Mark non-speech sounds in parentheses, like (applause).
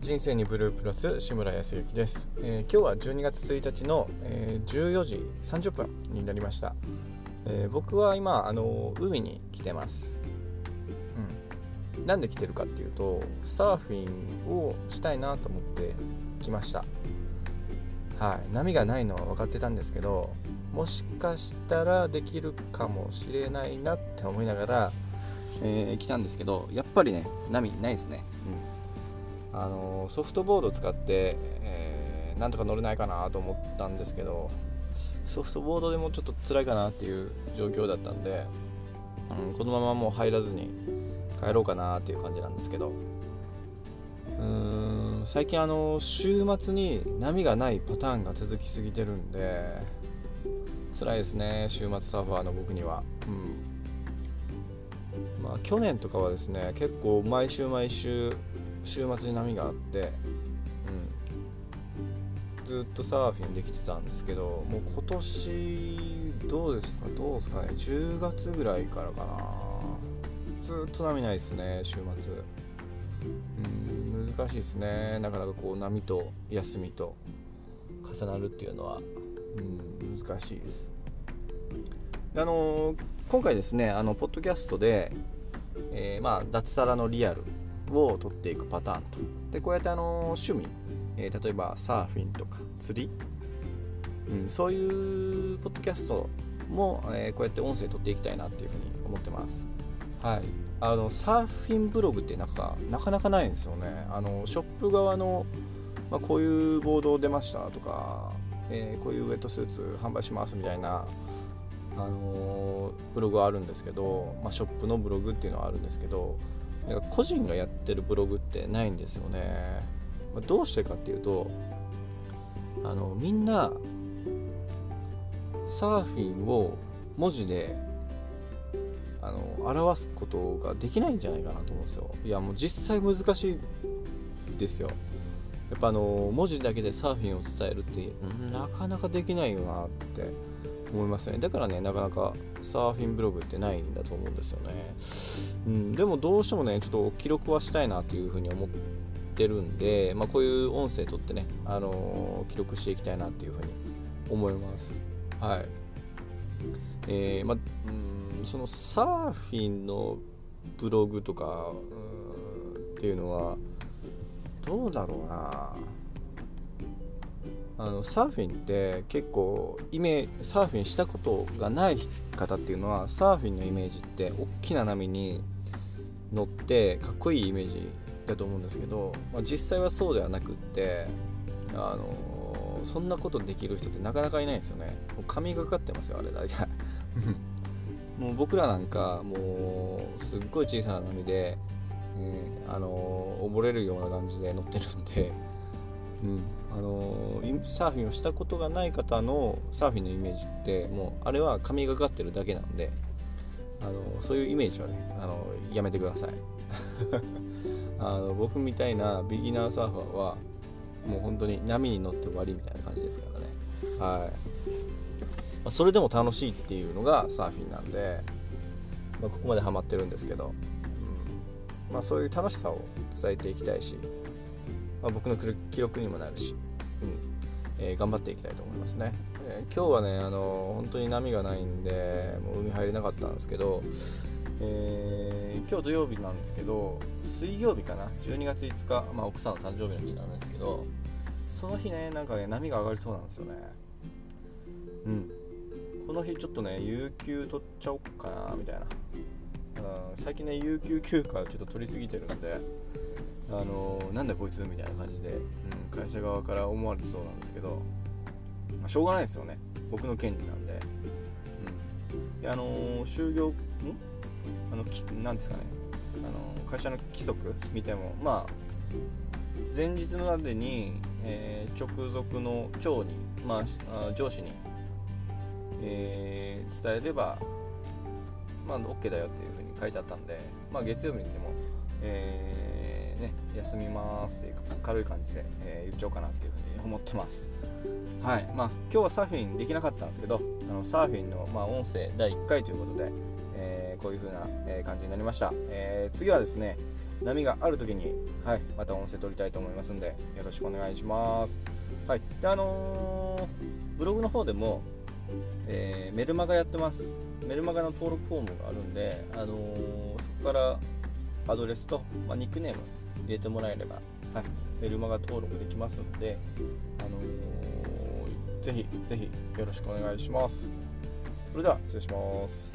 人生にブループラス志村康之です、えー、今日は12月1日の、えー、14時30分になりました、えー、僕は今あの海に来てます、うん、なんで来てるかっていうとサーフィンをしたいなと思って来ました。はい。波がないのは分かってたんですけどもしかしたらできるかもしれないなって思いながら、えー、来たんですけどやっぱりね波ないですね、うん。あのソフトボード使って、えー、なんとか乗れないかなと思ったんですけどソフトボードでもちょっと辛いかなっていう状況だったんで、うん、このままもう入らずに帰ろうかなっていう感じなんですけどうーん最近あの週末に波がないパターンが続きすぎてるんで辛いですね週末サーファーの僕には。うんまあ、去年とかはですね結構毎週毎週週末に波があって、うん、ずっとサーフィンできてたんですけどもう今年どうですか？どうですかね？10月ぐらいからかな。ずっと波ないですね週末。うん難しいですね。なかなかこう波と休みと重なるっていうのは、うん、難しいです。あの今回ですねあのポッドキャストで、えー、まあ脱サラのリアルを取っていくパターンと。でこうやってあの趣味、えー、例えばサーフィンとか釣り、うん、そういうポッドキャストも、えー、こうやって音声取っていきたいなっていうふうに思ってます。はい。あのサーフィンブログってなんかなかなかないんですよね。あのショップ側の、まあ、こういうボード出ましたとか、えー、こういうウェットスーツ販売しますみたいなあのブログはあるんですけど、まあ、ショップのブログっていうのはあるんですけどなんか個人がやってるブログってないんですよね、まあ、どうしてかっていうとあのみんなサーフィンを文字であの表すことができないんじゃないかなと思うんですよ。いやもう実際難しいですよ。やっぱあの文字だけでサーフィンを伝えるってなかなかできないよなって思いますね。だからねなかなかサーフィンブログってないんだと思うんですよね、うん、でもどうしてもねちょっと記録はしたいなというふうに思ってるんで、まあ、こういう音声とってね、あのー、記録していきたいなっていうふうに思います。はい。えー、まんそのサーフィンのブログとかっていうのはどうだろうな。あのサーフィンって結構イメサーフィンしたことがない方っていうのはサーフィンのイメージって大きな波に乗ってかっこいいイメージだと思うんですけど、まあ、実際はそうではなくってあのそんなことできる人ってなかなかいないんですよね。もう神がかってますよあれ大体 (laughs) もう僕らなんかもうすっごい小さな波で、えー、あの溺れるような感じで乗ってるんでうん。あのサーフィンをしたことがない方のサーフィンのイメージってもうあれは神がかってるだけなんであのそういうイメージはねあのやめてください。(laughs) あの僕みたいなビギナーサーファーはもう本当に波に乗って終わりみたいな感じですからね。はい、ま、それでも楽しいっていうのがサーフィンなんで、まあ、ここまでハマってるんですけど、うん。まあ、そういう楽しさを伝えていきたいしまあ、僕の記録にもなるし、うん。えー、頑張っていきたいと思いますね、えー、今日はね、あの、本当に波がないんでもう海入れなかったんですけど、え今日土曜日なんですけど水曜日かな？12月5日、まあ、奥さんの誕生日の日なんですけどその日ねなんかね波が上がりそうなんですよね。うん。この日ちょっとね有給取っちゃおうかなみたいな、うん、最近ね有給休暇ちょっと取りすぎてるんであのなんだこいつみたいな感じで、うん、会社側から思われてそうなんですけど、まあ、しょうがないですよね。僕の権利なんで、うん、であの、就業ん？あのきなんですかね。あの会社の規則見てもまあ前日までに、えー、直属の長に、まあ、上司に、えー、伝えれば、まあ、OK だよっていうふうに書いてあったんで、まあ、月曜日にでも、えーね休みますっていうか軽い感じで、えー、言っちゃおうかなっていうふうに思ってます。はいまあ今日はサーフィンできなかったんですけどあのサーフィンの、まあ、音声第1回ということで、えー、こういう風な、え感じになりました、えー、次はですね、波がある時に、はい、また音声撮りたいと思いますんでよろしくお願いします。はいであの、ブログの方でも、え、メルマガやってます。メルマガの登録フォームがあるんで、あのー、そこからアドレスと、まあ、ニックネーム入れてもらえれば、はい、メルマガ登録できますので、あのー、ぜひぜひよろしくお願いします。それでは失礼します。